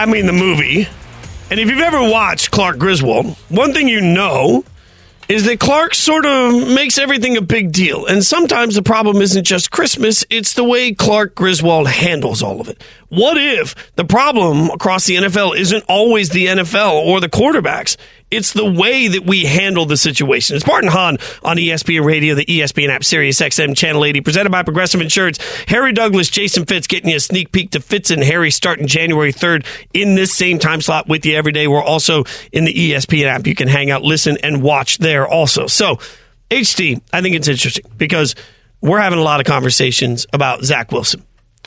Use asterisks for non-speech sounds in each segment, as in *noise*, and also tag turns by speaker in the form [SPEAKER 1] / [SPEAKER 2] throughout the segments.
[SPEAKER 1] I mean, the movie. And if you've ever watched Clark Griswold, one thing you know is that Clark sort of makes everything a big deal. And sometimes the problem isn't just Christmas, it's the way Clark Griswold handles all of it. What if the problem across the NFL isn't always the NFL or the quarterbacks? It's the way that we handle the situation. It's Bart and Hahn on ESPN Radio, the ESPN app, Sirius XM Channel 80, presented by Progressive Insurance. Harry Douglas, Jason Fitz getting you a sneak peek to Fitz and Harry starting January 3rd in this same time slot with you every day. We're also in the ESPN app. You can hang out, listen, and watch there also. So, HD, I think it's interesting because we're having a lot of conversations about Zach Wilson.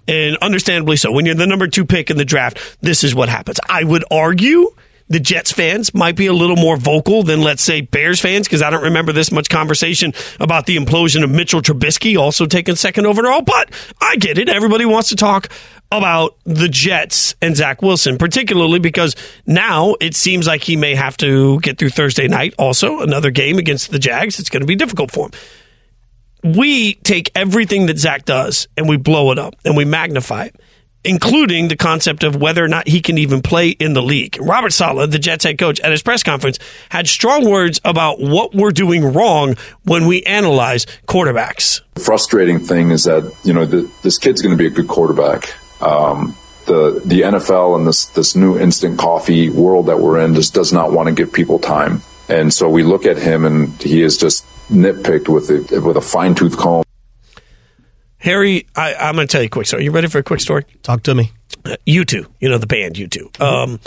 [SPEAKER 1] And understandably so. When you're the number two pick in the draft, this is what happens. I would argue the Jets fans might be a little more vocal than, let's say, Bears fans, because I don't remember this much conversation about the implosion of Mitchell Trubisky also taking second overall. But I get it. Everybody wants to talk about the Jets and Zach Wilson, particularly because now it seems like he may have to get through Thursday night. Also, another game against the Jags. It's going to be difficult for him we take everything that Zach does and we blow it up and we magnify it, including the concept of whether or not he can even play in the league. Robert Saleh, the Jets head coach, at his press conference had strong words about what we're doing wrong when we analyze quarterbacks.
[SPEAKER 2] frustrating thing is that you know the, this kid's going to be a good quarterback. Um, the the NFL and this this new instant coffee world that we're in just does not want to give people time, and so we look at him and he is just nitpicked with a, with a fine tooth comb.
[SPEAKER 1] Harry, I, I'm going to tell you a quick story. You ready for a quick story?
[SPEAKER 3] Talk to me.
[SPEAKER 1] U2, you know, the band You 2 Um,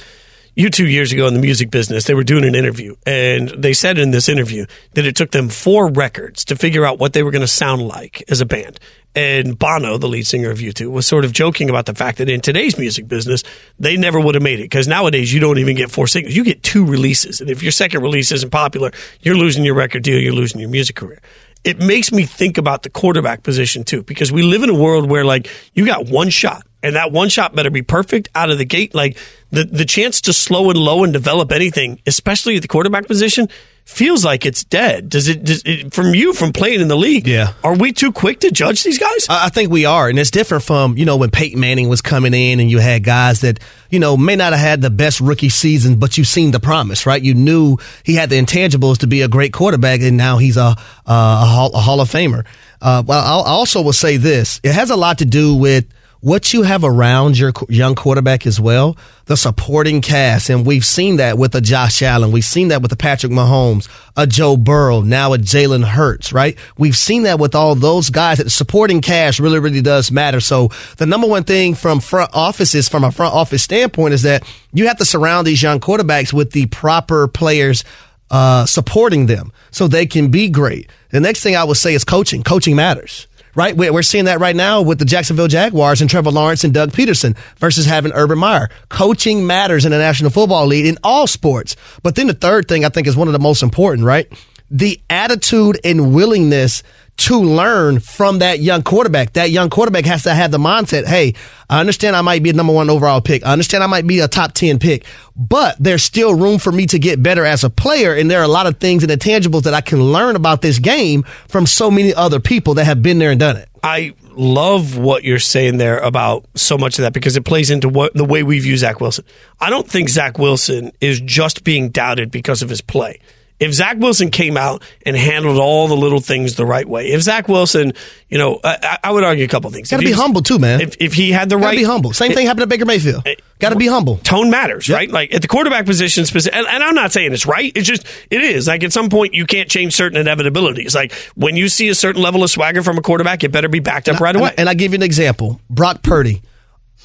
[SPEAKER 1] U2 years ago in the music business, they were doing an interview, and they said in this interview that it took them four records to figure out what they were going to sound like as a band. And Bono, the lead singer of U2, was sort of joking about the fact that in today's music business, they never would have made it because nowadays you don't even get four singles. You get two releases. And if your second release isn't popular, you're losing your record deal, you're losing your music career it makes me think about the quarterback position too, because we live in a world where like you got one shot and that one shot better be perfect out of the gate. Like the, the chance to slow and low and develop anything, especially at the quarterback position, feels like it's dead. Does it, does it from you from playing in the league?
[SPEAKER 3] Yeah.
[SPEAKER 1] Are we too quick to judge these guys?
[SPEAKER 3] I I think we are, and it's different from you know when Peyton Manning was coming in, and you had guys that you know may not have had the best rookie season, but you've seen the promise, right? You knew he had the intangibles to be a great quarterback, and now he's a uh, a, hall, a Hall of Famer. Uh, well, I'll- I also will say this: it has a lot to do with what you have around your young quarterback as well, the supporting cast. And we've seen that with a Josh Allen. We've seen that with a Patrick Mahomes, a Joe Burrow, now a Jalen Hurts, right? We've seen that with all those guys that supporting cast really, really does matter. So the number one thing from front offices, from a front office standpoint is that you have to surround these young quarterbacks with the proper players uh, supporting them so they can be great. The next thing I would say is coaching. Coaching matters right? We're seeing that right now with the Jacksonville Jaguars and Trevor Lawrence and Doug Pederson versus having Urban Meyer. Coaching matters in the National Football League in all sports. But then the third thing I think is one of the most important, right? The attitude and willingness to learn from that young quarterback. That young quarterback has to have the mindset, hey, I understand I might be a number one overall pick. I understand I might be a top 10 pick, but there's still room for me to get better as a player. And there are a lot of things and intangibles that I can learn about this game from so many other people that have been there and done it.
[SPEAKER 1] I love what you're saying there about so much of that because it plays into what the way we view Zach Wilson. I don't think Zach Wilson is just being doubted because of his play. If Zach Wilson came out and handled all the little things the right way, if Zach Wilson, you know, I, I would argue a couple things.
[SPEAKER 3] Got to be humble too, man.
[SPEAKER 1] If, if he had the
[SPEAKER 3] Got
[SPEAKER 1] right,
[SPEAKER 3] be humble. Same thing happened to Baker Mayfield. Eh, Got to be humble.
[SPEAKER 1] tone matters, right? Like at the quarterback position, specific, and, and I'm not saying it's right. It's just it is. Like at some point, you can't change certain inevitabilities. Like when you see a certain level of swagger from a quarterback, it better be backed up right
[SPEAKER 3] And I-
[SPEAKER 1] away.
[SPEAKER 3] And I give you an example. Brock Purdy.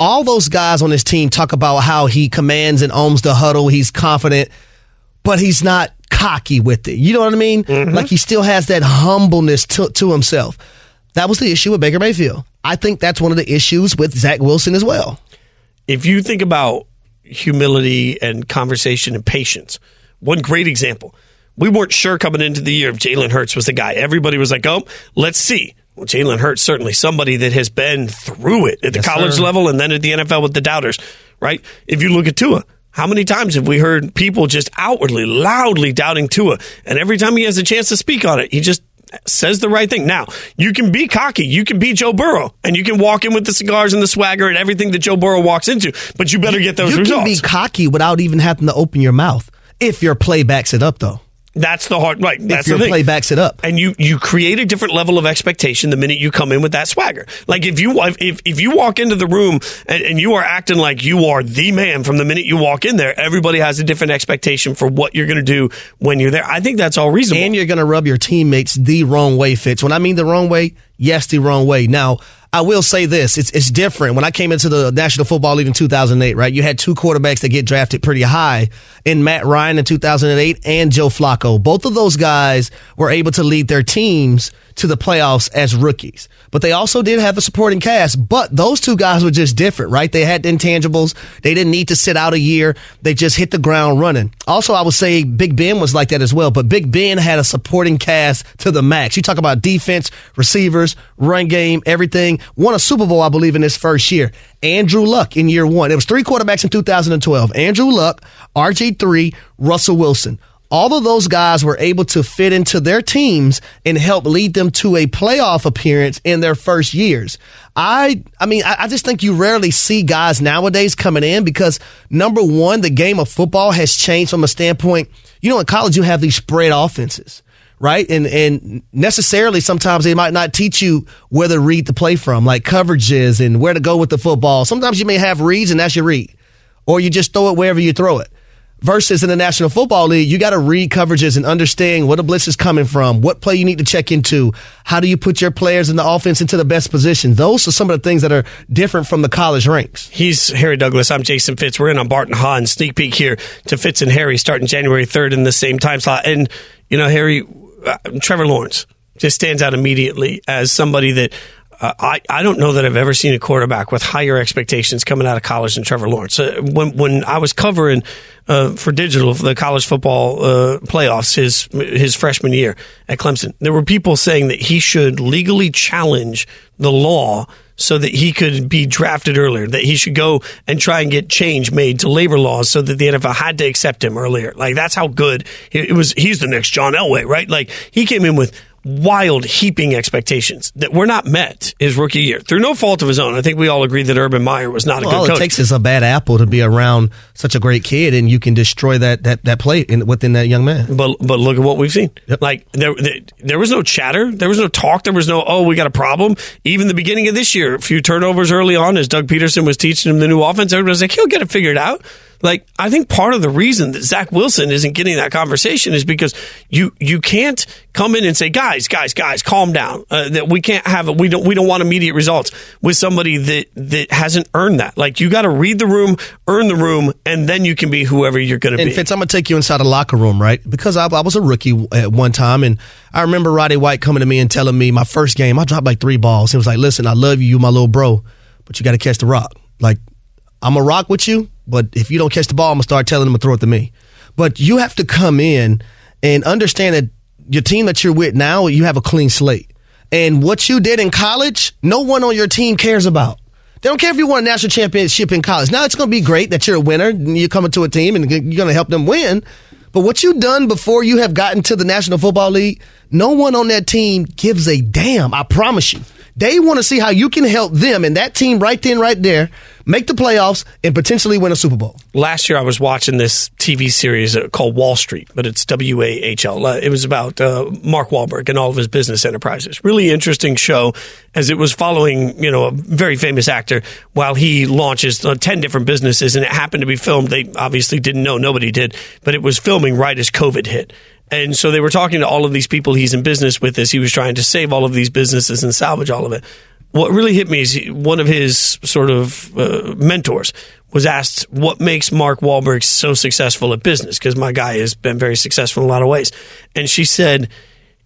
[SPEAKER 3] All those guys on his team talk about how he commands and owns the huddle. He's confident, but he's not cocky with it. You know what I mean? Mm-hmm. Like he still has that humbleness to, to himself. That was the issue with Baker Mayfield. I think that's one of the issues with Zach Wilson as well.
[SPEAKER 1] if you think about humility and conversation and patience, one great example. We weren't sure coming into the year if Jalen Hurts was the guy. Everybody was like, oh, let's see. Well, Jalen Hurts certainly somebody that has been through it at the
[SPEAKER 3] Yes,
[SPEAKER 1] college
[SPEAKER 3] sir.
[SPEAKER 1] level and then at the NFL with the doubters, right? If you look at Tua, how many times have we heard people just outwardly, loudly doubting Tua? And every time he has a chance to speak on it, he just says the right thing. Now, you can be cocky. You can be Joe Burrow, and you can walk in with the cigars and the swagger and everything that Joe Burrow walks into, but you better get those
[SPEAKER 3] you
[SPEAKER 1] results.
[SPEAKER 3] You can be cocky without even having to open your mouth if your play backs it up, though.
[SPEAKER 1] That's the hard right. That's
[SPEAKER 3] if your
[SPEAKER 1] the thing.
[SPEAKER 3] play backs it up.
[SPEAKER 1] and you you create a different level of expectation the minute you come in with that swagger. Like if you if if you walk into the room and, and you are acting like you are the man from the minute you walk in there, everybody has a different expectation for what you're going to do when you're there. I think that's all reasonable.
[SPEAKER 3] and you're going to rub your teammates the wrong way, Fitz. When I mean the wrong way, yes, the wrong way. Now, I will say this: it's it's different. When I came into the National Football League in 2008, right? You had two quarterbacks that get drafted pretty high in Matt Ryan in 2008 and Joe Flacco. Both of those guys were able to lead their teams to the playoffs as rookies, but they also did have a supporting cast. But those two guys were just different, right? They had intangibles. They didn't need to sit out a year. They just hit the ground running. Also, I would say Big Ben was like that as well, but Big Ben had a supporting cast to the max. You talk about defense, receivers, run game, everything. Won a Super Bowl, I believe, in his first year. Andrew Luck in year one. It was three quarterbacks in 2012. Andrew Luck, RG3, Russell Wilson. All of those guys were able to fit into their teams and help lead them to a playoff appearance in their first years. I, I mean, I, I just think you rarely see guys nowadays coming in because number one, the game of football has changed from a standpoint. You know, in college you have these spread offenses right? And and necessarily sometimes they might not teach you where to read the play from, like coverages and where to go with the football. Sometimes you may have reads and that's your read, or you just throw it wherever you throw it. Versus in the National Football League, you got to read coverages and understand where the blitz is coming from, what play you need to check into, how do you put your players in the offense into the best position. Those are some of the things that are different from the college ranks.
[SPEAKER 1] He's Harry Douglas. I'm Jason Fitz. We're in on Bart and Hahn. Sneak peek here to Fitz and Harry starting January 3rd in the same time slot. And, you know, Harry, uh, Trevor Lawrence just stands out immediately as somebody that uh, I, I don't know that I've ever seen a quarterback with higher expectations coming out of college than Trevor Lawrence. Uh, when, when I was covering uh, for digital for the college football uh, playoffs his his freshman year at Clemson, there were people saying that he should legally challenge the law so that he could be drafted earlier, that he should go and try and get change made to labor laws so that the NFL had to accept him earlier. Like that's how good it was. He's the next John Elway, right? Like he came in with wild heaping expectations that were not met his rookie year through no fault of his own. I think we all agree that Urban Meyer was not a
[SPEAKER 3] good all
[SPEAKER 1] good
[SPEAKER 3] it
[SPEAKER 1] coach.
[SPEAKER 3] takes is a bad apple to be around such a great kid, and you can destroy that that that play in, within that young man.
[SPEAKER 1] But but look at what we've seen. Like there, there there was no chatter, there was no talk, there was no oh we got a problem. Even the beginning of this year, a few turnovers early on as Doug Pederson was teaching him the new offense. Everybody was like he'll get it figured out. Like I think part of the reason that Zach Wilson isn't getting that conversation is because you you can't come in and say guys guys guys calm down uh, that we can't have it we don't we don't want immediate results with somebody that that hasn't earned that. Like you got to read the room, earn the room, and then you can be whoever you're going to
[SPEAKER 3] And
[SPEAKER 1] be.
[SPEAKER 3] Fitz, I'm gonna take you inside the locker room, right? Because I, I was a rookie at one time, and I remember Roddy White coming to me and telling me my first game, I dropped like three balls. He was like, "Listen, I love you, you my little bro, but you got to catch the rock. Like, I'm a rock with you, but if you don't catch the ball, I'm gonna start telling them to throw it to me. But you have to come in and understand that your team that you're with now, you have a clean slate, and what you did in college, no one on your team cares about. They don't care if you won a national championship in college. Now it's going to be great that you're a winner and you're coming to a team and you're going to help them win. But what you've done before you have gotten to the National Football League, no one on that team gives a damn. I promise you. They want to see how you can help them and that team right then, right there, make the playoffs and potentially win a Super Bowl.
[SPEAKER 1] last year I was watching this TV series uh, called Wahl Street, but it's W A H L. Uh, It was about uh, Mark Wahlberg and all of his business enterprises. Really interesting show as it was following, you know, a very famous actor while he launches uh, 10 different businesses and it happened to be filmed. They obviously didn't know, nobody did, but it was filming right as COVID hit. And so they were talking to all of these people he's in business with as he was trying to save all of these businesses and salvage all of it what really hit me is one of his sort of uh, mentors was asked what makes Mark Wahlberg so successful at business because my guy has been very successful in a lot of ways, and she said.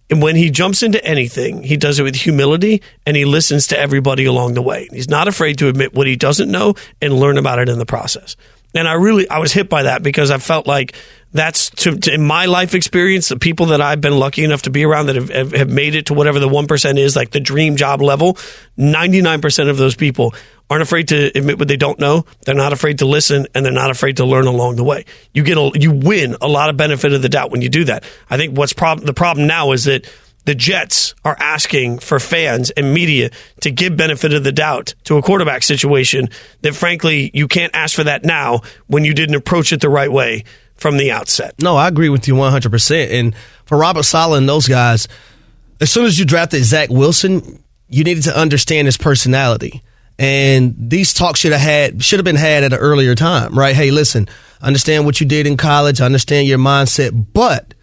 [SPEAKER 1] And when he jumps into anything, he does it with humility and he listens to everybody along the way. He's not afraid to admit what he doesn't know and learn about it in the process. And I really, I was hit by that because I felt like that's to, to, in my life experience, the people that I've been lucky enough to be around that have, have, made it to whatever the 1% is, like the dream job level, 99% of those people aren't afraid to admit what they don't know. They're not afraid to listen and they're not afraid to learn along the way. You get a, you win a lot of benefit of the doubt when you do that. I think what's prob- the problem now is that the Jets are asking for fans and media to give benefit of the doubt to a quarterback situation that frankly you can't ask for that now when you didn't approach it the right way from the outset.
[SPEAKER 3] No, I agree with you 100%. And for Robert Saleh and those guys, as soon as you drafted Zach Wilson, you needed to understand his personality. And these talks should have had should have been had at an earlier time, right? Hey, listen, understand what you did in college, understand your mindset, but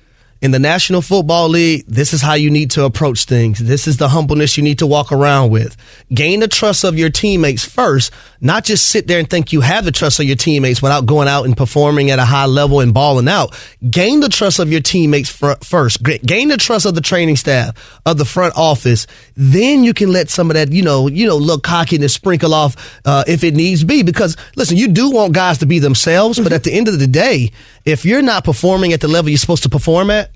[SPEAKER 3] in the National Football League, this is how you need to approach things. This is the humbleness you need to walk around with. Gain the trust of your teammates first, not just sit there and think you have the trust of your teammates without going out and performing at a high level and balling out. Gain the trust of your teammates first. Gain the trust of the training staff, of the front office. Then you can let some of that, you know, you know, look cockiness sprinkle off uh, if it needs be. Because listen, you do want guys to be themselves, but at the end of the day, if you're not performing at the level you're supposed to perform at,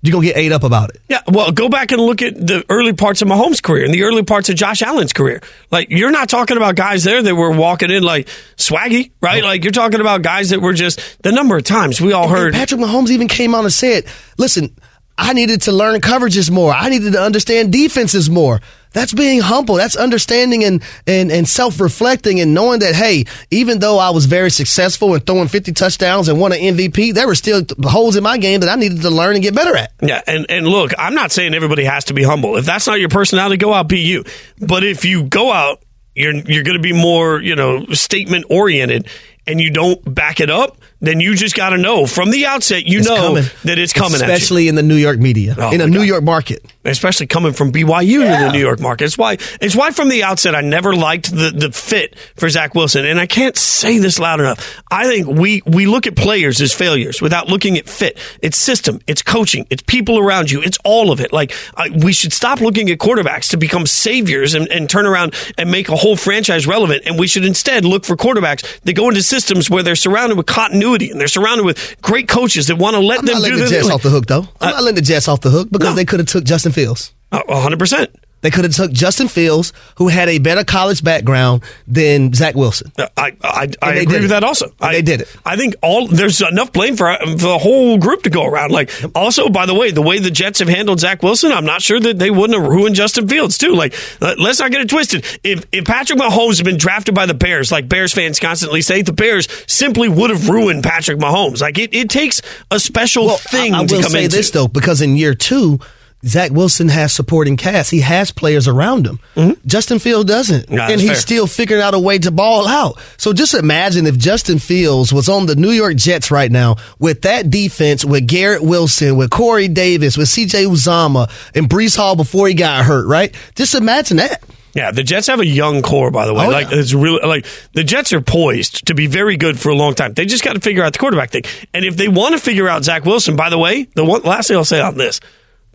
[SPEAKER 3] you're going to get ate up about it.
[SPEAKER 1] Yeah, well, go back and look at the early parts of Mahomes' career and the early parts of Josh Allen's career. Like, you're not talking about guys there that were walking in like swaggy, right? Like, you're talking about guys that were just the number of times we all heard.
[SPEAKER 3] And Patrick Mahomes even came on and said, listen, I needed to learn coverages more. I needed to understand defenses more. That's being humble. That's understanding and, and, and self reflecting and knowing that, hey, even though I was very successful in throwing 50 touchdowns and won an MVP, there were still holes in my game that I needed to learn and get better at.
[SPEAKER 1] Yeah. And, and look, I'm not saying everybody has to be humble. If that's not your personality, go out, be you. But if you go out, you're, you're going to be more, you know, statement oriented and you don't back it up, then you just got to know from the outset, you
[SPEAKER 3] it's
[SPEAKER 1] know
[SPEAKER 3] coming.
[SPEAKER 1] that it's coming
[SPEAKER 3] especially in the New York media, oh in a New God. York market,
[SPEAKER 1] especially coming from BYU yeah. in the New York market. It's why it's why from the outset I never liked the the fit for Zach Wilson, and I can't say this loud enough. I think we we look at players as failures without looking at fit. It's system, it's coaching, it's people around you, it's all of it. Like I, we should stop looking at quarterbacks to become saviors and, and turn around and make a whole franchise relevant, and we should instead look for quarterbacks that go into systems where they're surrounded with continuity and they're surrounded with great coaches that want to let
[SPEAKER 3] I'm
[SPEAKER 1] them
[SPEAKER 3] do
[SPEAKER 1] the
[SPEAKER 3] Jets off the hook though. I'm uh, not letting the Jets off the hook because no. they could have took Justin Fields.
[SPEAKER 1] hundred percent.
[SPEAKER 3] They could have took Justin Fields, who had a better college background than Zach Wilson.
[SPEAKER 1] I I, I agree with that also.
[SPEAKER 3] I, they did it.
[SPEAKER 1] I think all there's enough blame for, for the whole group to go around. Like also, by the way, the way the Jets have handled Zach Wilson, I'm not sure that they wouldn't have ruined Justin Fields too. Like let's not get it twisted. If if Patrick Mahomes had been drafted by the Bears, like Bears fans constantly say, the Bears simply would have ruined Patrick Mahomes. Like it, it takes a special
[SPEAKER 3] well,
[SPEAKER 1] thing
[SPEAKER 3] I, I
[SPEAKER 1] to
[SPEAKER 3] will say
[SPEAKER 1] into.
[SPEAKER 3] this though, because in year two Zach Wilson has supporting cast. He has players around him. Mm-hmm. Justin Fields doesn't.
[SPEAKER 1] Nah,
[SPEAKER 3] and he's
[SPEAKER 1] fair.
[SPEAKER 3] still figuring out a way to ball out. So just imagine if Justin Fields was on the New York Jets right now with that defense, with Garrett Wilson, with Corey Davis, with CJ Uzomah, and Breece Hall before he got hurt, right? Just imagine that.
[SPEAKER 1] Yeah, the Jets have a young core, by the way.
[SPEAKER 3] Oh,
[SPEAKER 1] like
[SPEAKER 3] yeah.
[SPEAKER 1] it's really like the Jets are poised to be very good for a long time. They just got to figure out the quarterback thing. And if they want to figure out Zach Wilson, by the way, the one last thing I'll say on this,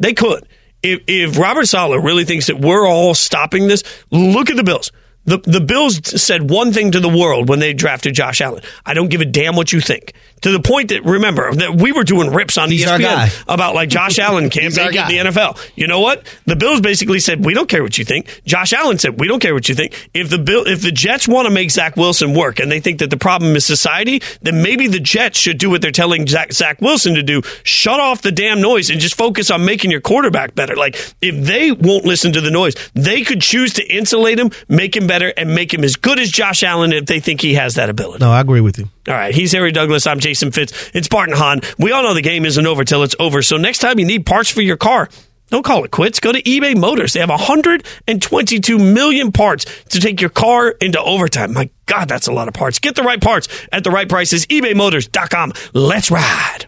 [SPEAKER 1] they could if, if Robert Saleh really thinks that we're all stopping this, look at the Bills. The, the Bills said one thing to the world when they drafted Josh Allen. I don't give a damn what you think. To the point that, remember, that we were doing rips on
[SPEAKER 3] He's.
[SPEAKER 1] ESPN about like Josh *laughs* Allen can't make it in the NFL. You know what? The Bills basically said, we don't care what you think. Josh Allen said, we don't care what you think. If the Bill, if the Jets want to make Zach Wilson work and they think that the problem is society, then maybe the Jets should do what they're telling Zach, Zach Wilson to do. Shut off the damn noise and just focus on making your quarterback better. Like, if they won't listen to the noise, they could choose to insulate him, make him better, and make him as good as Josh Allen if they think he has that ability.
[SPEAKER 3] No, I agree with you.
[SPEAKER 1] All right, he's Harry Douglas. I'm Jason Fitz. It's Bart and Hahn. We all know the game isn't over till it's over. So next time you need parts for your car, don't call it quits. Go to eBay Motors. They have 122 million parts to take your car into overtime. My God, that's a lot of parts. Get the right parts at the right prices. ebaymotors.com. Let's ride.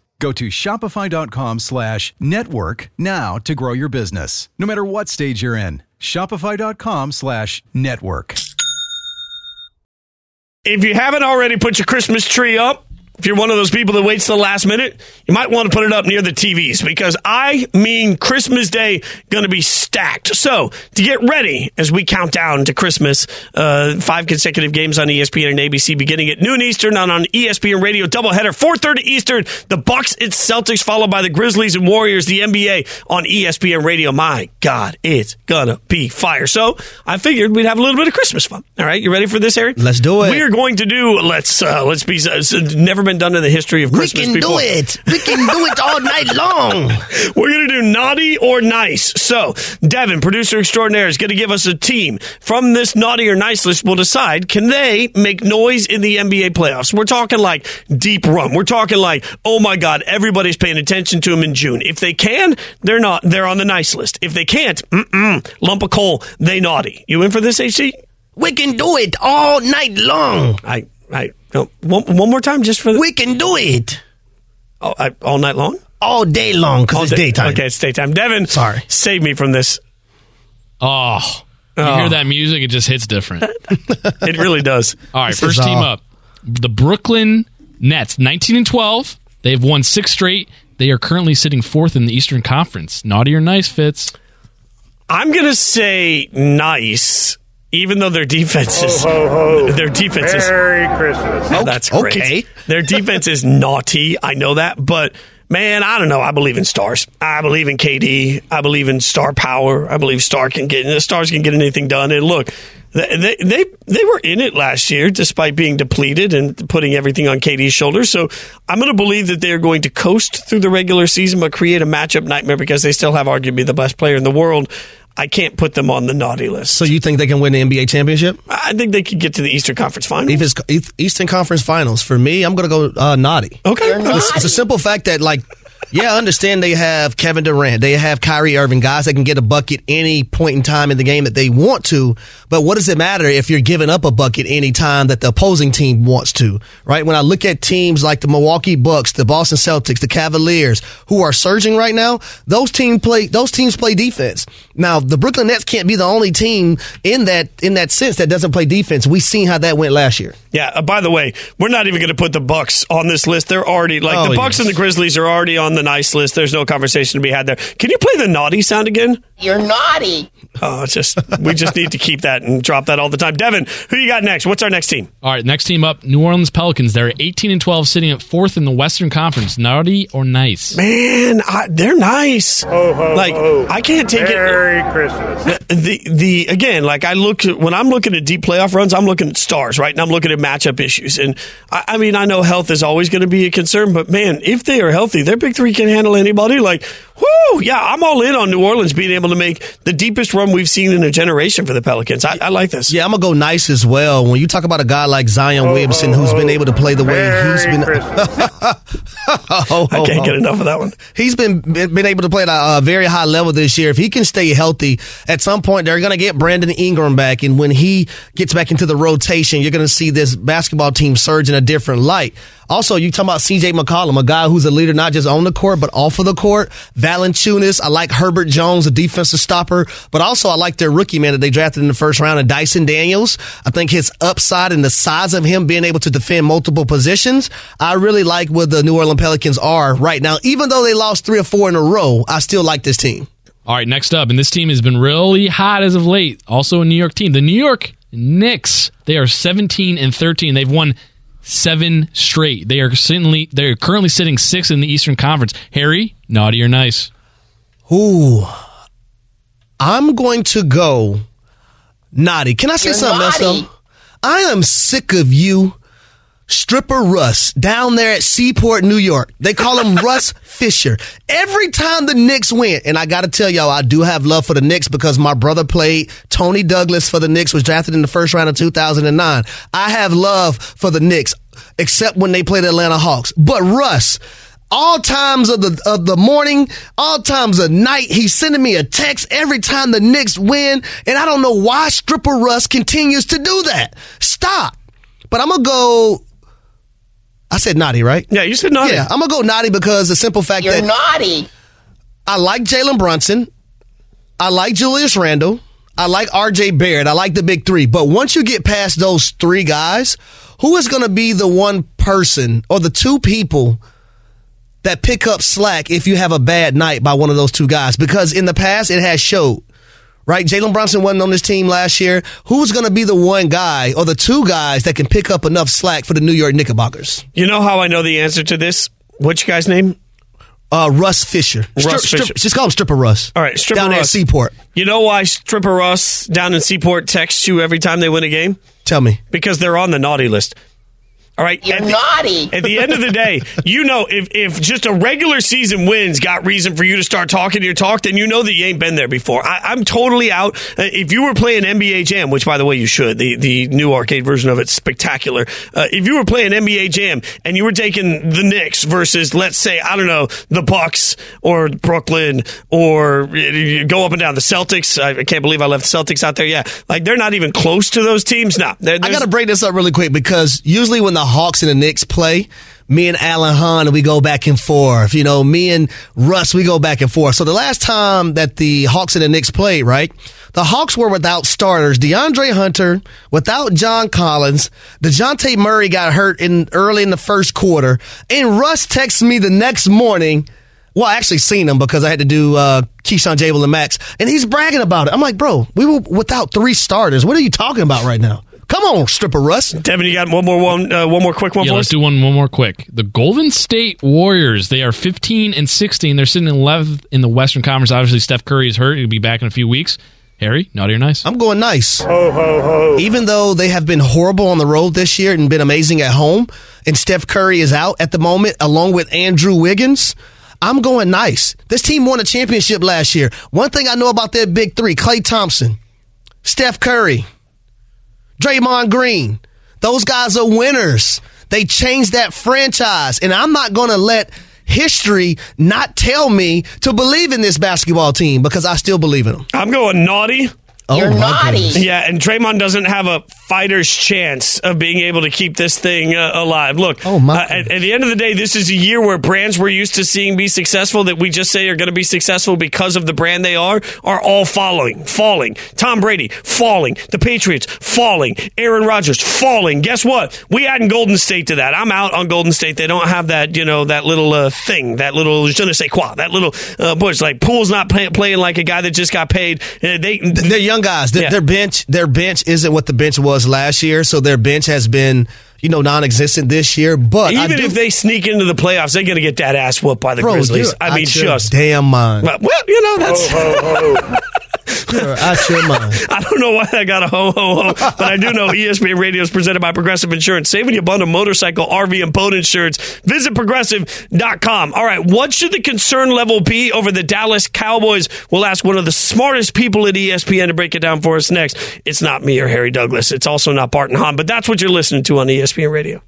[SPEAKER 4] Go to shopify.com slash network now to grow your business, no matter what stage you're in. Shopify.com slash network.
[SPEAKER 1] If you haven't already put your Christmas tree up, if you're one of those people that waits till the last minute, you might want to put it up near the TVs because I mean Christmas Day going to be stacked. So to get ready as we count down to Christmas, uh, five consecutive games on ESPN and ABC beginning at noon Eastern on, on ESPN Radio doubleheader, 4:30 Eastern. The Bucks and Celtics followed by the Grizzlies and Warriors, the NBA on ESPN Radio. My God, it's gonna be fire. So I figured we'd have a little bit of Christmas fun. All right, you ready for this, Harry?
[SPEAKER 3] Let's do it.
[SPEAKER 1] We are going to do. Let's uh, let's be. It's never been done in the history of Christmas.
[SPEAKER 3] We
[SPEAKER 1] can
[SPEAKER 3] do it. We can do it all night *laughs* long.
[SPEAKER 1] We're going to do naughty or nice. So, Devin, producer extraordinaire, is going to give us a team. From this naughty or nice list, we'll decide can they make noise in the NBA playoffs? We're talking like deep run. We're talking like, oh my God, everybody's paying attention to them in June. If they can, they're not. They're on the nice list. If they can't, mm-mm, lump of coal, they naughty. You in for this, HD?
[SPEAKER 3] We can do it all night long.
[SPEAKER 1] I, I, no, one, one more time just for the.
[SPEAKER 3] We can do it
[SPEAKER 1] Oh, I, all night long?
[SPEAKER 3] all day long because
[SPEAKER 1] All
[SPEAKER 3] it's
[SPEAKER 1] day-
[SPEAKER 3] daytime.
[SPEAKER 1] Okay, it's daytime. Devin,
[SPEAKER 3] Sorry.
[SPEAKER 1] save me from this.
[SPEAKER 5] Oh, you
[SPEAKER 1] Oh.
[SPEAKER 5] hear that music? It just hits different. *laughs*
[SPEAKER 1] It really does.
[SPEAKER 5] All right,
[SPEAKER 3] This
[SPEAKER 5] first
[SPEAKER 3] is,
[SPEAKER 5] team
[SPEAKER 3] uh,
[SPEAKER 5] up. The Brooklyn Nets, 19 and 12. They've won six straight. They are currently sitting fourth in the Eastern Conference. Naughty or nice, Fitz?
[SPEAKER 1] I'm gonna say nice, even though their defense is *laughs* their defense is
[SPEAKER 6] Merry Christmas.
[SPEAKER 1] that's great.
[SPEAKER 3] okay.
[SPEAKER 1] Their defense is naughty. I know that, but man, I don't know. I believe in stars. I believe in KD. I believe in star power. I believe star can get the stars can get anything done. And look, they they they, they were in it last year despite being depleted and putting everything on KD's shoulders. So I'm going to believe that they are going to coast through the regular season, but create a matchup nightmare because they still have arguably the best player in the world. I can't put them on the naughty list.
[SPEAKER 3] So you think they can win the NBA championship?
[SPEAKER 1] I think they could get to the Eastern Conference Finals.
[SPEAKER 3] If it's Eastern Conference Finals, for me, I'm going to go uh, naughty.
[SPEAKER 1] okay,
[SPEAKER 3] It's, it's a simple fact that, like, yeah, I understand they have Kevin Durant, they have Kyrie Irving, guys that can get a bucket any point in time in the game that they want to. But what does it matter if you're giving up a bucket any time that the opposing team wants to, right? When I look at teams like the Milwaukee Bucks, the Boston Celtics, the Cavaliers, who are surging right now, those team play those teams play defense. Now, the Brooklyn Nets can't be the only team in that in that sense that doesn't play defense. We've seen how that went last year.
[SPEAKER 1] Yeah. Uh, by the way, we're not even going to put the Bucks on this list. They're already like
[SPEAKER 3] Oh,
[SPEAKER 1] the Bucks
[SPEAKER 3] yes.
[SPEAKER 1] and the Grizzlies are already on the nice list. There's no conversation to be had there. Can you play the naughty sound again?
[SPEAKER 7] You're naughty.
[SPEAKER 1] Oh, just we just need to keep that and drop that all the time. Devin, who you got next? What's our next team?
[SPEAKER 5] All right, next team up, New Orleans Pelicans. They're 18 and 12, sitting at fourth in the Western Conference. Naughty or nice?
[SPEAKER 1] Man, I, they're nice. like I can't take
[SPEAKER 6] Merry
[SPEAKER 1] it.
[SPEAKER 6] Merry Christmas.
[SPEAKER 1] The the again, like I look when I'm looking at deep playoff runs, I'm looking at stars, right? And I'm looking at matchup issues. And I, I mean, I know health is always going to be a concern, but man, if they are healthy, their big three can handle anybody. Like, whoo, yeah, I'm all in on New Orleans being able to make the deepest run we've seen in a generation for the Pelicans. I, I like this.
[SPEAKER 3] Yeah, I'm gonna go nice as well. When you talk about a guy like Zion oh, Williamson, who's been oh, able to play the way he's been, *laughs* Oh,
[SPEAKER 1] I
[SPEAKER 3] oh,
[SPEAKER 1] can't
[SPEAKER 3] oh.
[SPEAKER 1] get oh. enough of that one.
[SPEAKER 3] He's been been been able to play at a, a very high level this year. If he can stay healthy, at some point they're going to get Brandon Ingram back, and when he gets back into the rotation, you're going to see this basketball team surge in a different light. Also, you talking about CJ McCollum, a guy who's a leader not just on the court but off of the court. That Valanciunas. I like Herbert Jones, a defensive stopper, but also I like their rookie man that they drafted in the first round, and Dyson Daniels. I think his upside and the size of him being able to defend multiple positions, I really like where the New Orleans Pelicans are right now. Even though they lost three or four in a row, I still like this team.
[SPEAKER 5] All right, next up, and this team has been really hot as of late. Also a New York team, the New York Knicks. They are 17 and 13. They've won seven straight. They are certainly they're currently sitting sixth in the Eastern Conference. Harry, naughty or nice?
[SPEAKER 3] Ooh, I'm going to go naughty. Can I say
[SPEAKER 8] You're
[SPEAKER 3] something else though? I am sick of you. Stripper Russ down there at Seaport, New York. They call him *laughs* Russ Fisher. Every time the Knicks win, and I got to tell y'all, I do have love for the Knicks because my brother played Toney Douglas for the Knicks, was drafted in the first round of 2009. I have love for the Knicks, except when they play the Atlanta Hawks. But Russ, all times of the of the morning, all times of night. He's sending me a text every time the Knicks win, and I don't know why Stripper Russ continues to do that. Stop. But I'm gonna go. I said naughty, right?
[SPEAKER 1] Yeah, you said naughty.
[SPEAKER 3] Yeah, I'm gonna go naughty because the simple fact that
[SPEAKER 8] You're
[SPEAKER 3] that
[SPEAKER 8] naughty.
[SPEAKER 3] I like Jalen Brunson, I like Julius Randle, I like RJ Barrett, I like the big three. But once you get past those three guys, who is gonna be the one person or the two people? that pick up slack if you have a bad night by one of those two guys because in the past it has showed right jalen brunson wasn't on this team last year who's going to be the one guy or the two guys that can pick up enough slack for the new york knickerbockers
[SPEAKER 1] You know how I know the answer to this? What's your guy's name?
[SPEAKER 3] uh, russ fisher
[SPEAKER 1] Russ Fisher.
[SPEAKER 3] just call him stripper russ
[SPEAKER 1] All right, Stripper
[SPEAKER 3] down there at seaport
[SPEAKER 1] You know why Stripper Russ down in Seaport texts you every time they win a game?
[SPEAKER 3] tell me
[SPEAKER 1] Because they're on the naughty list. All right.
[SPEAKER 8] You're
[SPEAKER 1] at the,
[SPEAKER 8] naughty.
[SPEAKER 1] At the end of the day, you know, if, if just a regular season wins got reason for you to start talking your talk, then you know that you ain't been there before. I, I'm totally out. Uh, if you were playing NBA Jam, which by the way you should, the, the new arcade version of it's spectacular. Uh, if you were playing NBA Jam and you were taking the Knicks versus, let's say, I don't know, the Bucks or Brooklyn or uh, you go up and down the Celtics. I can't believe I left the Celtics out there. Yeah, like they're not even close to those teams. No,
[SPEAKER 3] I got to break this up really quick because usually when the Hawks and the Knicks play, me and Alan Hahn, we go back and forth. You know, me and Russ, we go back and forth. So the last time that the Hawks and the Knicks played, right? The Hawks were without starters. DeAndre Hunter, without John Collins. DeJounte Murray got hurt in early in the first quarter. And Russ texts me the next morning. Well, I actually seen him because I had to do uh, Keyshawn JWill and Max, and he's bragging about it. I'm like, bro, we were without three starters. What are you talking about right now? Come on, stripper Russ.
[SPEAKER 1] Devin, you got one more one, uh, one more quick one
[SPEAKER 5] Yeah,
[SPEAKER 1] for
[SPEAKER 5] let's
[SPEAKER 1] us.
[SPEAKER 5] do one one more quick. The Golden State Warriors. They are 15 and 16. They're sitting in 11th in the Western Conference. Obviously, Steph Curry is hurt. He'll be back in a few weeks. Harry, naughty or nice?
[SPEAKER 3] I'm going nice. Ho, ho, ho. Even though they have been horrible on the road this year and been amazing at home, and Steph Curry is out at the moment along with Andrew Wiggins, I'm going nice. This team won a championship last year. One thing I know about their big three Klay Thompson, Steph Curry, Draymond Green, those guys are winners. They changed that franchise, and I'm not going to let history not tell me to believe in this basketball team because I still believe in them.
[SPEAKER 1] I'm going naughty.
[SPEAKER 3] Oh,
[SPEAKER 8] You're naughty.
[SPEAKER 3] goodness.
[SPEAKER 1] Yeah, and Draymond doesn't have a fighter's chance of being able to keep this thing uh, alive. Look,
[SPEAKER 3] Oh, my
[SPEAKER 1] uh, at, at the end of the day, this is a year where brands we're used to seeing be successful that we just say are going to be successful because of the brand they are are all following, falling. Tom Brady falling, the Patriots falling, Aaron Rodgers falling. Guess what? We adding Golden State to that. I'm out on Golden State. They don't have that, you know, that little uh, thing, that little je ne sais quoi, that little uh, push. Like Poole's not play, playing like a guy that just got paid. Uh, they
[SPEAKER 3] they're young guys. Their,
[SPEAKER 1] Yeah.
[SPEAKER 3] their bench, their bench isn't what the bench was last year. So their bench has been, you know, non-existent this year. But
[SPEAKER 1] Even
[SPEAKER 3] do-
[SPEAKER 1] if they sneak into the playoffs, they're going to get that ass whooped by the
[SPEAKER 3] bro,
[SPEAKER 1] Grizzlies. I mean,
[SPEAKER 3] out
[SPEAKER 1] just.
[SPEAKER 3] damn mind.
[SPEAKER 1] Well, well, you know, that's. *laughs*
[SPEAKER 3] You're out your mind.
[SPEAKER 1] I don't know why I got a ho ho ho, but I do know ESPN Radio is presented by Progressive Insurance. Saving you bundle motorcycle, RV, and boat insurance. Visit progressive.com. All right, what should the concern level be over the Dallas Cowboys? We'll ask one of the smartest people at ESPN to break it down for us next. It's not me or Harry Douglas. It's also not Bart and Hahn, but that's what you're listening to on ESPN Radio.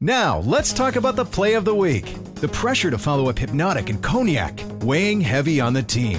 [SPEAKER 4] Now, let's talk about the play of the week. The pressure to follow up Hypnotic and Cognac, weighing heavy on the team.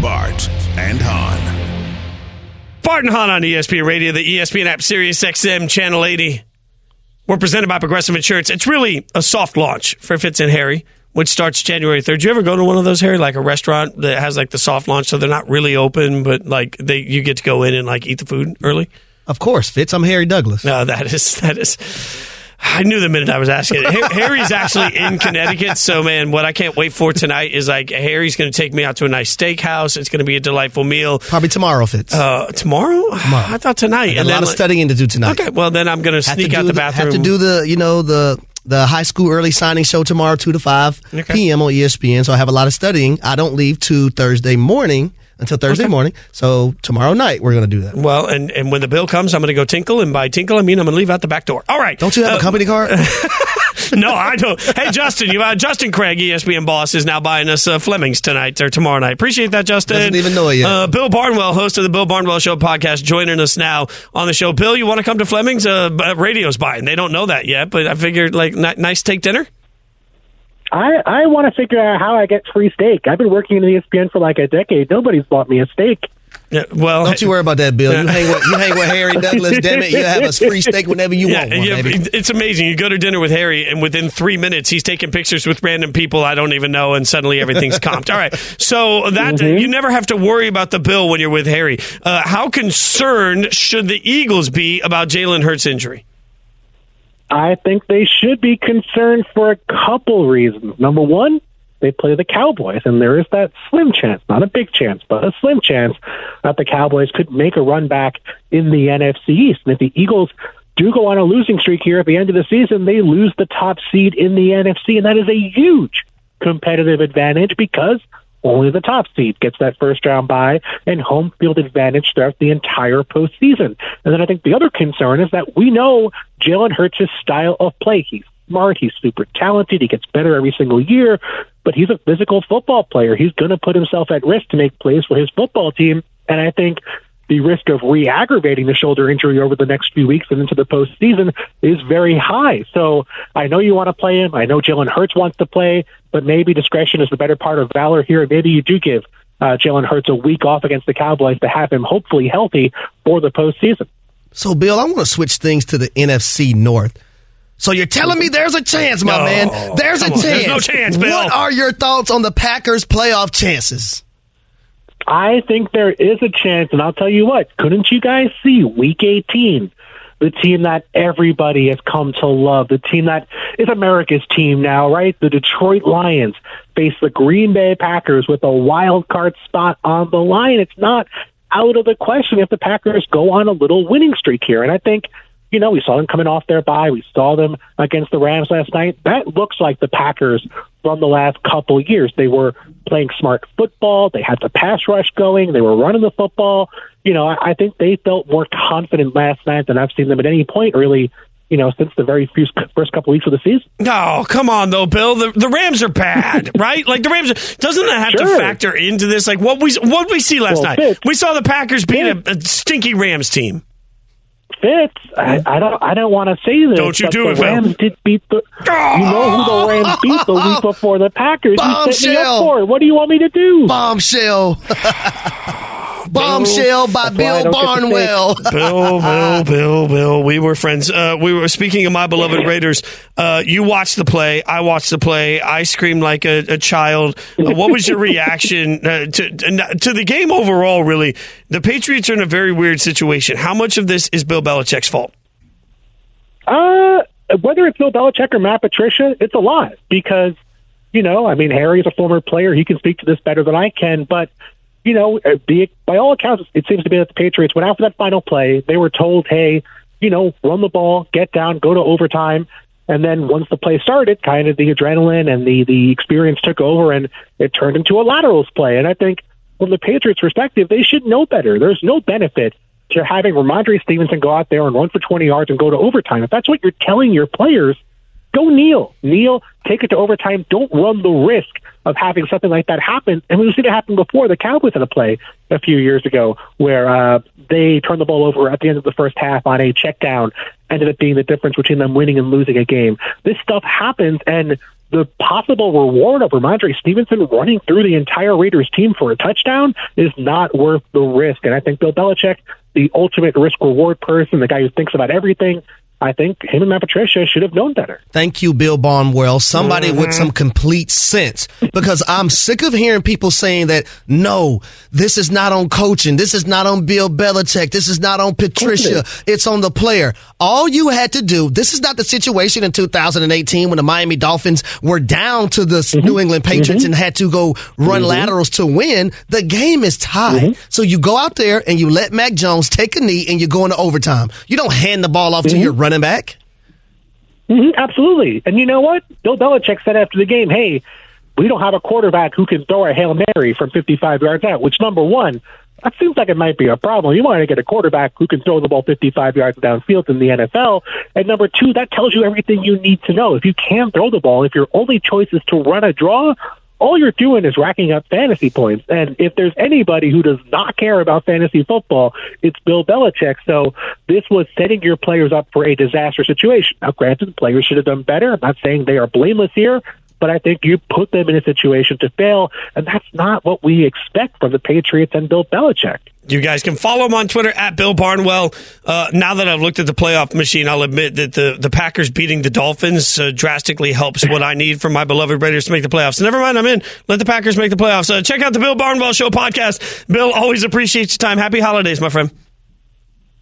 [SPEAKER 9] Bart and Hahn.
[SPEAKER 1] Bart and Hahn on ESPN Radio, the ESPN app, Sirius XM, Channel 80. We're presented by Progressive Insurance. It's really a soft launch for Fitz and Harry, which starts January 3rd. Do you ever go to one of those, Harry, like a restaurant that has like the soft launch, so they're not really open, but like they you get to go in and like eat the food early?
[SPEAKER 3] Of course, Fitz. I'm Harry Douglas.
[SPEAKER 1] No, that is *laughs* that is. I knew the minute I was asking it. *laughs* Harry's actually in Connecticut, so man, what I can't wait for tonight is like Harry's going to take me out to a nice steakhouse. It's going to be a delightful meal.
[SPEAKER 3] Probably tomorrow, Fitz.
[SPEAKER 1] Uh, tomorrow? I thought tonight. And
[SPEAKER 3] a lot
[SPEAKER 1] then,
[SPEAKER 3] of
[SPEAKER 1] like-
[SPEAKER 3] studying to do tonight.
[SPEAKER 1] Okay, well then I'm going to sneak out the bathroom.
[SPEAKER 3] Have to do the you know the the high school early signing show tomorrow, two to five
[SPEAKER 1] Okay.
[SPEAKER 3] p.m. on ESPN. So I have a lot of studying. I don't leave to Thursday morning until Thursday
[SPEAKER 1] Okay.
[SPEAKER 3] morning. So tomorrow night we're going to do that.
[SPEAKER 1] Well, and, and when the bill comes, I'm going to go tinkle, and by tinkle I mean I'm going to leave out the back door. All right.
[SPEAKER 3] Don't you have
[SPEAKER 1] Uh,
[SPEAKER 3] a company car? *laughs*
[SPEAKER 1] no, I don't. Hey, Justin, you uh, Justin Craig, ESPN boss, is now buying us uh, Fleming's tonight or tomorrow night. Appreciate that, Justin.
[SPEAKER 3] Doesn't even know it yet.
[SPEAKER 1] Uh, Bill Barnwell, host of the Bill Barnwell Show podcast, joining us now on the show. Bill, you want to come to Fleming's? Uh, b- radio's buying. They don't know that yet, but I figured like ni- nice take dinner.
[SPEAKER 10] I I want to figure out how I get free steak. I've been working in E ESPN for like a decade. Nobody's bought me a steak.
[SPEAKER 1] Yeah, well,
[SPEAKER 3] Don't you worry about that, Bill. You hang with you hang with Harry Douglas. Damn it, you have a free steak whenever you
[SPEAKER 1] Yeah,
[SPEAKER 3] want one,
[SPEAKER 1] yeah,
[SPEAKER 3] baby.
[SPEAKER 1] it's amazing. You go to dinner with Harry, and within three minutes, he's taking pictures with random people I don't even know, and suddenly everything's *laughs* comped. All right, so that
[SPEAKER 3] Mm-hmm.
[SPEAKER 1] you never have to worry about the bill when you're with Harry. Uh, how concerned should the Eagles be about Jalen Hurts' injury?
[SPEAKER 10] I think they should be concerned for a couple reasons. Number one, they play the Cowboys, and there is that slim chance, not a big chance, but a slim chance that the Cowboys could make a run back in the NFC East. And if the Eagles do go on a losing streak here at the end of the season, they lose the top seed in the NFC, and that is a huge competitive advantage because only the top seed gets that first round bye and home field advantage throughout the entire postseason. And then I think the other concern is that we know Jalen Hurts' style of play. He's smart, he's super talented, he gets better every single year, but he's a physical football player. He's going to put himself at risk to make plays for his football team. And I think the risk of re aggravating the shoulder injury over the next few weeks and into the postseason is very high. So I know you want to play him. I know Jalen Hurts wants to play, but maybe discretion is the better part of valor here. Maybe you do give uh, Jalen Hurts a week off against the Cowboys to have him hopefully healthy for the postseason.
[SPEAKER 3] So, Bill, I want to switch things to the NFC North. So you're telling me there's a chance, my
[SPEAKER 1] No,
[SPEAKER 3] man? There's a
[SPEAKER 1] on.
[SPEAKER 3] chance.
[SPEAKER 1] There's no chance, Bill.
[SPEAKER 3] What are your thoughts on the Packers' playoff chances?
[SPEAKER 10] I think there is a chance, and I'll tell you what, couldn't you guys see week 18? The team that everybody has come to love, the team that is America's team now, right? The Detroit Lions face the Green Bay Packers with a wild card spot on the line. It's not out of the question if the Packers go on a little winning streak here. And I think, you know, we saw them coming off their bye. We saw them against the Rams last night. That looks like the Packers from the last couple of years. They were playing smart football. They had the pass rush going. They were running the football. You know, I, I think they felt more confident last night than I've seen them at any point, really, you know, since the very few, first couple weeks of the season.
[SPEAKER 1] No, come on though, Bill. The, the Rams are bad, *laughs* right? Like the Rams doesn't that have to factor into this? Like what we what we see last
[SPEAKER 10] Well,
[SPEAKER 1] night?
[SPEAKER 10] Fitz-
[SPEAKER 1] we saw the Packers beat a, a stinky Rams team.
[SPEAKER 10] Fitz, I, I don't, I don't want to say this.
[SPEAKER 1] Don't you do
[SPEAKER 10] the
[SPEAKER 1] it.
[SPEAKER 10] Rams did beat the. You know who the Rams *laughs* beat the week before the Packers. You set me up
[SPEAKER 3] Bombshell.
[SPEAKER 10] for it. What do you want me to do?
[SPEAKER 3] Bombshell. *laughs* Bombshell by
[SPEAKER 10] That's
[SPEAKER 3] Bill
[SPEAKER 10] don't get to
[SPEAKER 3] Barnwell. *laughs*
[SPEAKER 1] Bill, Bill, Bill, Bill. We were friends. Uh, we were speaking of my beloved Raiders. Uh, you watched the play. I watched the play. I screamed like a, a child. Uh, what was your reaction uh, to to the game overall? Really, the Patriots are in a very weird situation. How much of this is Bill Belichick's fault?
[SPEAKER 10] Uh, whether it's Bill Belichick or Matt Patricia, it's a lot because you know, I mean, Harry is a former player. He can speak to this better than I can, but you know, uh, be, by all accounts, it seems to be that the Patriots went after that final play. They were told, hey, you know, run the ball, get down, go to overtime. And then once the play started, kind of the adrenaline and the, the experience took over and it turned into a laterals play. And I think from the Patriots' perspective, they should know better. There's no benefit to having Rhamondre Stevenson go out there and run for 20 yards and go to overtime. If that's what you're telling your players, go kneel. Kneel, take it to overtime. Don't run the risk of having something like that happen. And we've seen it happen before. The Cowboys had a play a few years ago where uh, they turned the ball over at the end of the first half on a check down, ended up being the difference between them winning and losing a game. This stuff happens, and the possible reward of Rhamondre Stevenson running through the entire Raiders team for a touchdown is not worth the risk. And I think Bill Belichick, the ultimate risk reward person, the guy who thinks about everything, I think him and Matt Patricia should have known better.
[SPEAKER 3] Thank you, Bill Barnwell. Somebody mm-hmm. with some complete sense. Because I'm sick of hearing people saying that, no, this is not on coaching. This is not on Bill Belichick. This is not on Patricia. It's on the player. All you had to do, this is not the situation in 2018 when the Miami Dolphins were down to the mm-hmm. New England Patriots mm-hmm. and had to go run mm-hmm. laterals to win. The game is tied. Mm-hmm. So you go out there and you let Mac Jones take a knee and you go into overtime. You don't hand the ball off to your running back?
[SPEAKER 10] Mm-hmm, absolutely. And you know what? Bill Belichick said after the game, hey, we don't have a quarterback who can throw a Hail Mary from 55 yards out, which, number one, that seems like it might be a problem. You want to get a quarterback who can throw the ball 55 yards downfield in the NFL. And number two, that tells you everything you need to know. If you can throw the ball, if your only choice is to run a draw, all you're doing is racking up fantasy points. And if there's anybody who does not care about fantasy football, it's Bill Belichick. So this was setting your players up for a disaster situation. Now, granted, the players should have done better. I'm not saying they are blameless here, but I think you put them in a situation to fail, and that's not what we expect from the Patriots and Bill Belichick.
[SPEAKER 1] You guys can follow him on Twitter at Bill Barnwell. Uh, now that I've looked at the playoff machine, I'll admit that the, the Packers beating the Dolphins uh, drastically helps what I need for my beloved Raiders to make the playoffs. Never mind, I'm in. Let the Packers make the playoffs. Uh, check out the Bill Barnwell Show podcast. Bill, always appreciate your time. Happy holidays, my friend.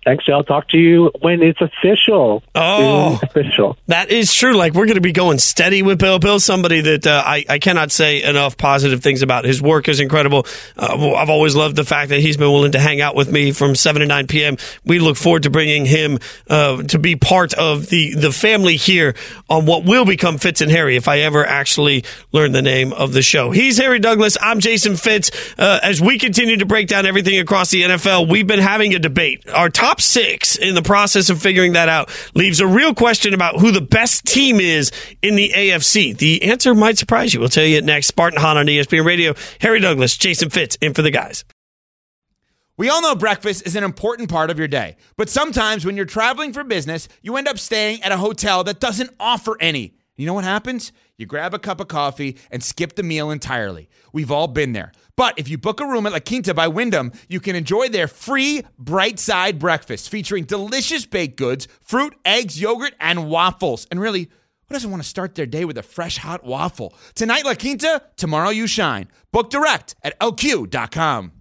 [SPEAKER 10] Thanks, I'll talk to you when it's official.
[SPEAKER 1] Oh,
[SPEAKER 10] official.
[SPEAKER 1] That is true. Like we're going to be going steady with Bill. Bill, somebody that uh, I, I cannot say enough positive things about. His work is incredible. Uh, I've always loved the fact that he's been willing to hang out with me from 7 to 9 p.m. We look forward to bringing him uh, to be part of the, the family here on what will become Fitz and Harry if I ever actually learn the name of the show. He's Harry Douglas. I'm Jason Fitz. Uh, as we continue to break down everything across the NFL, we've been having a debate. Our top top six in the process of figuring that out leaves a real question about who the best team is in the AFC. The answer might surprise you. We'll tell you it next. Bart and Hahn on ESPN Radio. Harry Douglas, Jason Fitz, in for the guys.
[SPEAKER 11] We all know breakfast is an important part of your day, but sometimes when you're traveling for business, you end up staying at a hotel that doesn't offer any. You know what happens? You grab a cup of coffee and skip the meal entirely. We've all been there. But if you book a room at La Quinta by Wyndham, you can enjoy their free bright side breakfast featuring delicious baked goods, fruit, eggs, yogurt, and waffles. And really, who doesn't want to start their day with a fresh hot waffle? Tonight, La Quinta, tomorrow, you shine. Book direct at lq.com.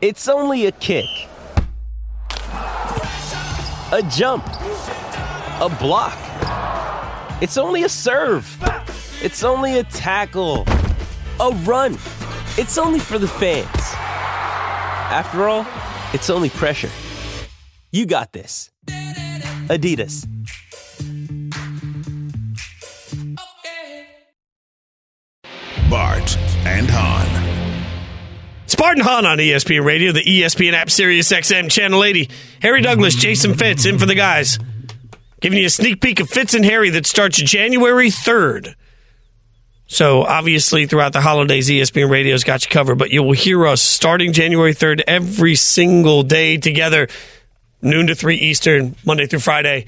[SPEAKER 12] It's only a kick, a jump, a block. It's only a serve. It's only a tackle a run. It's only for the fans. After all, it's only pressure. You got this. Adidas.
[SPEAKER 9] Bart and Hahn.
[SPEAKER 1] Bart and Hahn on ESPN Radio, the ESPN app, Sirius XM, Channel 80. Harry Douglas, Jason Fitz, in for the guys. Giving you a sneak peek of Fitz and Harry that starts January 3rd. So obviously, throughout the holidays, ESPN Radio's got you covered. But you will hear us starting January 3rd every single day together, noon to 3 Eastern, Monday through Friday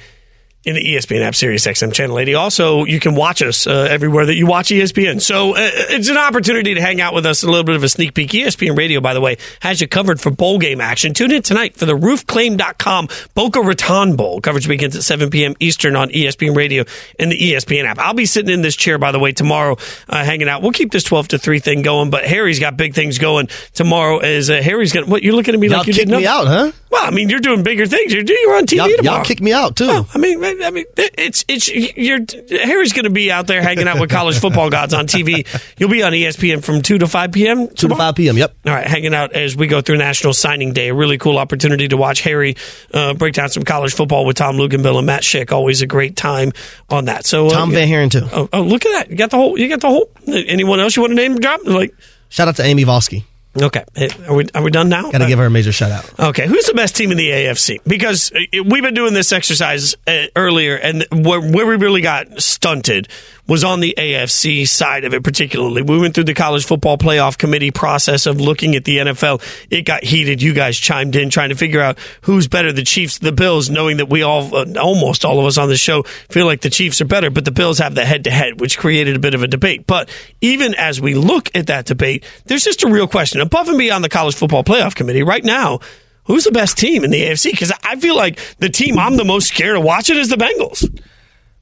[SPEAKER 1] in the ESPN app, Sirius XM Channel 80. Also, you can watch us uh, everywhere that you watch ESPN. So uh, it's an opportunity to hang out with us, a little bit of a sneak peek. ESPN Radio, by the way, has you covered for bowl game action. Tune in tonight for the roofclaim.com Boca Raton Bowl. Coverage begins at 7 p.m. Eastern on ESPN Radio and the ESPN app. I'll be sitting in this chair, by the way, tomorrow, uh, hanging out. We'll keep this 12 to 3 thing going, but Harry's got big things going tomorrow Is uh, Harry's going to, what, you're looking at me
[SPEAKER 3] y'all
[SPEAKER 1] like you
[SPEAKER 3] kick
[SPEAKER 1] didn't
[SPEAKER 3] me
[SPEAKER 1] know?
[SPEAKER 3] out, huh?
[SPEAKER 1] Well, I mean, you're doing bigger things. You're, you're on TV
[SPEAKER 3] y'all,
[SPEAKER 1] tomorrow.
[SPEAKER 3] Y'all kick me out, too.
[SPEAKER 1] Well, I mean, I mean, it's it's you're Harry's going to be out there hanging out with college football gods on TV. You'll be on ESPN from two to five p.m.
[SPEAKER 3] Two to five p.m. Yep.
[SPEAKER 1] All right, hanging out as we go through National Signing Day. A really cool opportunity to watch Harry uh, break down some college football with Tom Luginbill and Matt Schick. Always a great time on that. So uh,
[SPEAKER 3] Tom VanHaaren too.
[SPEAKER 1] Oh, oh, look at that! You got the whole. You got the whole. Anyone else you want to name drop? Like,
[SPEAKER 3] Shout out to Amy Volsky.
[SPEAKER 1] Okay, Eh, are we are we done now?
[SPEAKER 3] Got to give her a major shout out.
[SPEAKER 1] Okay, who's the best team in the AFC? Because uh, we've been doing this exercise uh, earlier, and where, where we really got stunted was on the AFC side of it, particularly. We went through the college football playoff committee process of looking at the NFL. It got heated. You guys chimed in trying to figure out who's better, the Chiefs, the Bills, knowing that we all, uh, almost all of us on the show, feel like the Chiefs are better, but the Bills have the head to head, which created a bit of a debate. But even as we look at that debate, there's just a real question. Above and beyond the college football playoff committee, right now, who's the best team in the AFC? Because I feel like the team I'm the most scared of watching is the Bengals.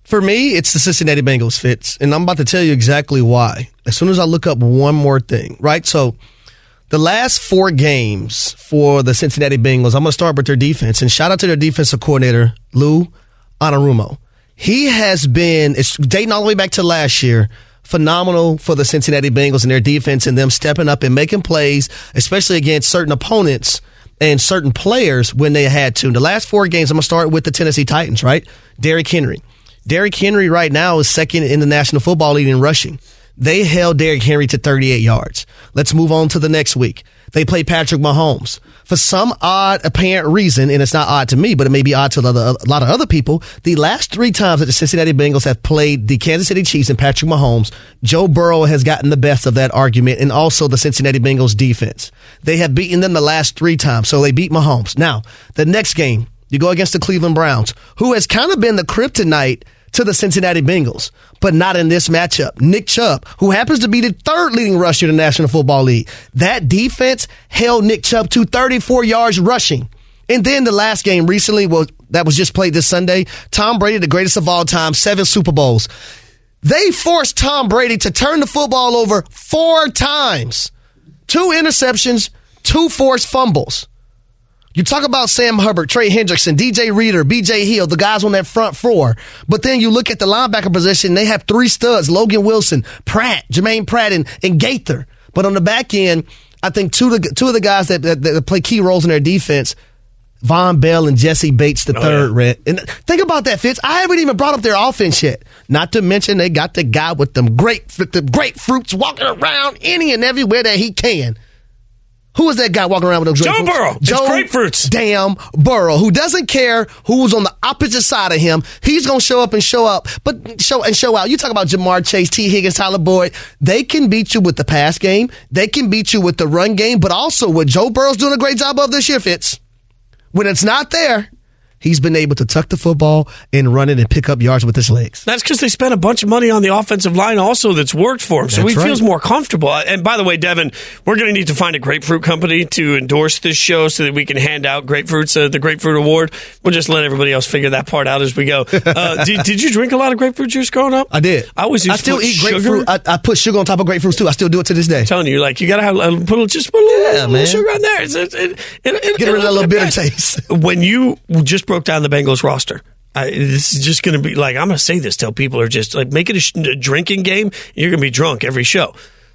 [SPEAKER 3] For me, it's the Cincinnati Bengals fits, and I'm about to tell you exactly why. As soon as I look up one more thing, right? So, the last four games for the Cincinnati Bengals, I'm going to start with their defense, and shout out to their defensive coordinator, Lou Anarumo. He has been, it's dating all the way back to last year, phenomenal for the Cincinnati Bengals and their defense and them stepping up and making plays, especially against certain opponents and certain players when they had to. In the last four games, I'm going to start with the Tennessee Titans, right? Derrick Henry. Derrick Henry right now is second in the National Football League in rushing. They held Derrick Henry to 38 yards. Let's move on to the next week. They play Patrick Mahomes. For some odd apparent reason, and it's not odd to me, but it may be odd to a lot of- other people, the last three times that the Cincinnati Bengals have played the Kansas City Chiefs and Patrick Mahomes, Joe Burrow has gotten the best of that argument and also the Cincinnati Bengals defense. They have beaten them the last three times, so they beat Mahomes. Now, the next game, you go against the Cleveland Browns, who has kind of been the kryptonite to the Cincinnati Bengals, but not in this matchup. Nick Chubb, who happens to be the third leading rusher in the National Football League, that defense held Nick Chubb to 34 yards rushing. And then the last game recently was that was just played this Sunday. Tom Brady, the greatest of all time, seven Super Bowls. They forced Tom Brady to turn the football over four times. Two interceptions, two forced fumbles. You talk about Sam Hubbard, Trey Hendrickson, DJ Reader, BJ Hill, the guys on that front four. But then you look at the linebacker position, they have three studs, Logan Wilson, Pratt, Germaine Pratt, and, and Gaither. But on the back end, I think two of the, two of the guys that, that, that play key roles in their defense, Vonn Bell and Jessie Bates the oh, third, Red. And think about that, Fitz. I haven't even brought up their offense yet. Not to mention they got the guy with them great the grapefruits walking around any and everywhere that he can. Who is that guy walking around with those
[SPEAKER 1] Joe
[SPEAKER 3] grapefruits?
[SPEAKER 1] Burrow. It's
[SPEAKER 3] Joe
[SPEAKER 1] grapefruits.
[SPEAKER 3] Damn Burrow, who doesn't care who's on the opposite side of him. He's gonna show up and show up, but show and show out. You talk about Ja'Marr Chase, Tee Higgins, Tyler Boyd. They can beat you with the pass game. They can beat you with the run game, but also what Joe Burrow's doing a great job of this year, Fitz. When it's not there, he's been able to tuck the football and run it and pick up yards with his legs.
[SPEAKER 1] That's because they spent a bunch of money on the offensive line also that's worked for him. So
[SPEAKER 3] That's
[SPEAKER 1] he
[SPEAKER 3] right.
[SPEAKER 1] feels more comfortable. And by the way, Devin, we're going to need to find a grapefruit company to endorse this show so that we can hand out grapefruits, uh, the Grapefruit Award. We'll just let everybody else figure that part out as we go. *laughs* Uh, did, did you drink a lot of grapefruit juice growing up?
[SPEAKER 3] I did.
[SPEAKER 1] I always used
[SPEAKER 3] I
[SPEAKER 1] to
[SPEAKER 3] still eat
[SPEAKER 1] sugar-
[SPEAKER 3] grapefruit. I, I put sugar on top of grapefruits too. I still do it to this day.
[SPEAKER 1] telling you, like you gotta have uh, put a, just put a little,
[SPEAKER 3] Yeah,
[SPEAKER 1] little sugar on there. It, it, it,
[SPEAKER 3] Get rid of that little bitter taste.
[SPEAKER 1] When you just broke down the Bengals roster, I, this is just going to be like I'm going to say this till people are just like make it a, sh- a drinking game. You're going to be drunk every show.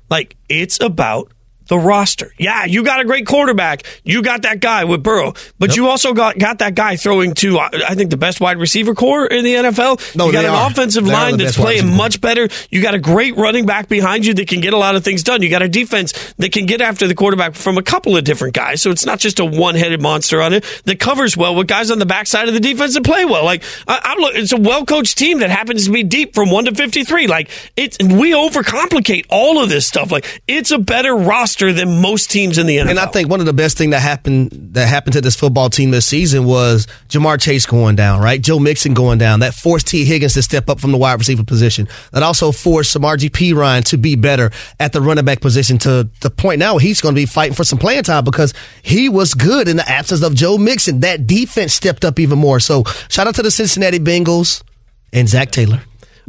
[SPEAKER 1] Like it's about the roster. Yeah, you got a great quarterback. You got that guy with Burrow, but you also got got that guy throwing to uh, I think the best wide receiver corps in the NFL.
[SPEAKER 3] No,
[SPEAKER 1] you got an
[SPEAKER 3] are.
[SPEAKER 1] offensive
[SPEAKER 3] They
[SPEAKER 1] line that's playing much better. You got a great running back behind you that can get a lot of things done. You got a defense that can get after the quarterback from a couple of different guys. So it's not just a one-headed monster on it that covers well with guys on the backside of the defense that play well. Like I, I'm it's a well-coached team that happens to be deep from one to fifty-three. Like it's we overcomplicate all of this stuff. Like it's a better roster than most teams in the NFL.
[SPEAKER 3] And I think one of the best thing that happened that happened to this football team this season was Ja'Marr Chase going down, right? Joe Mixon going down. That forced Tee Higgins to step up from the wide receiver position. That also forced Samaje Perine to be better at the running back position to the point now he's going to be fighting for some playing time because he was good in the absence of Joe Mixon. That defense stepped up even more. So shout out to the Cincinnati Bengals and Zac Taylor.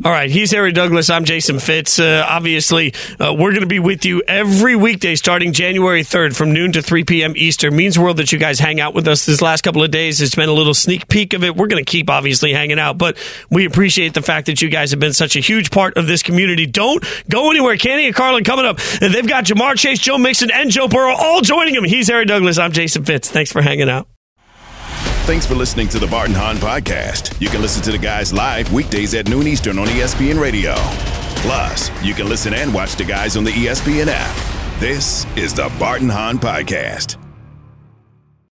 [SPEAKER 1] All right, he's Harry Douglas. I'm Jason Fitz. Uh, obviously, uh, we're going to be with you every weekday starting January 3rd from noon to 3 p.m. Eastern. Means world that you guys hang out with us this last couple of days. It's been a little sneak peek of it. We're going to keep obviously hanging out, but we appreciate the fact that you guys have been such a huge part of this community. Don't go anywhere. Canty and Carlin coming up. They've got Ja'Marr Chase, Joe Mixon, and Joe Burrow all joining them. He's Harry Douglas. I'm Jason Fitz. Thanks for hanging out.
[SPEAKER 9] Thanks for listening to the Bart and Hahn Podcast. You can listen to the guys live weekdays at noon Eastern on ESPN Radio. Plus, you can listen and watch the guys on the ESPN app. This is the Bart and Hahn Podcast.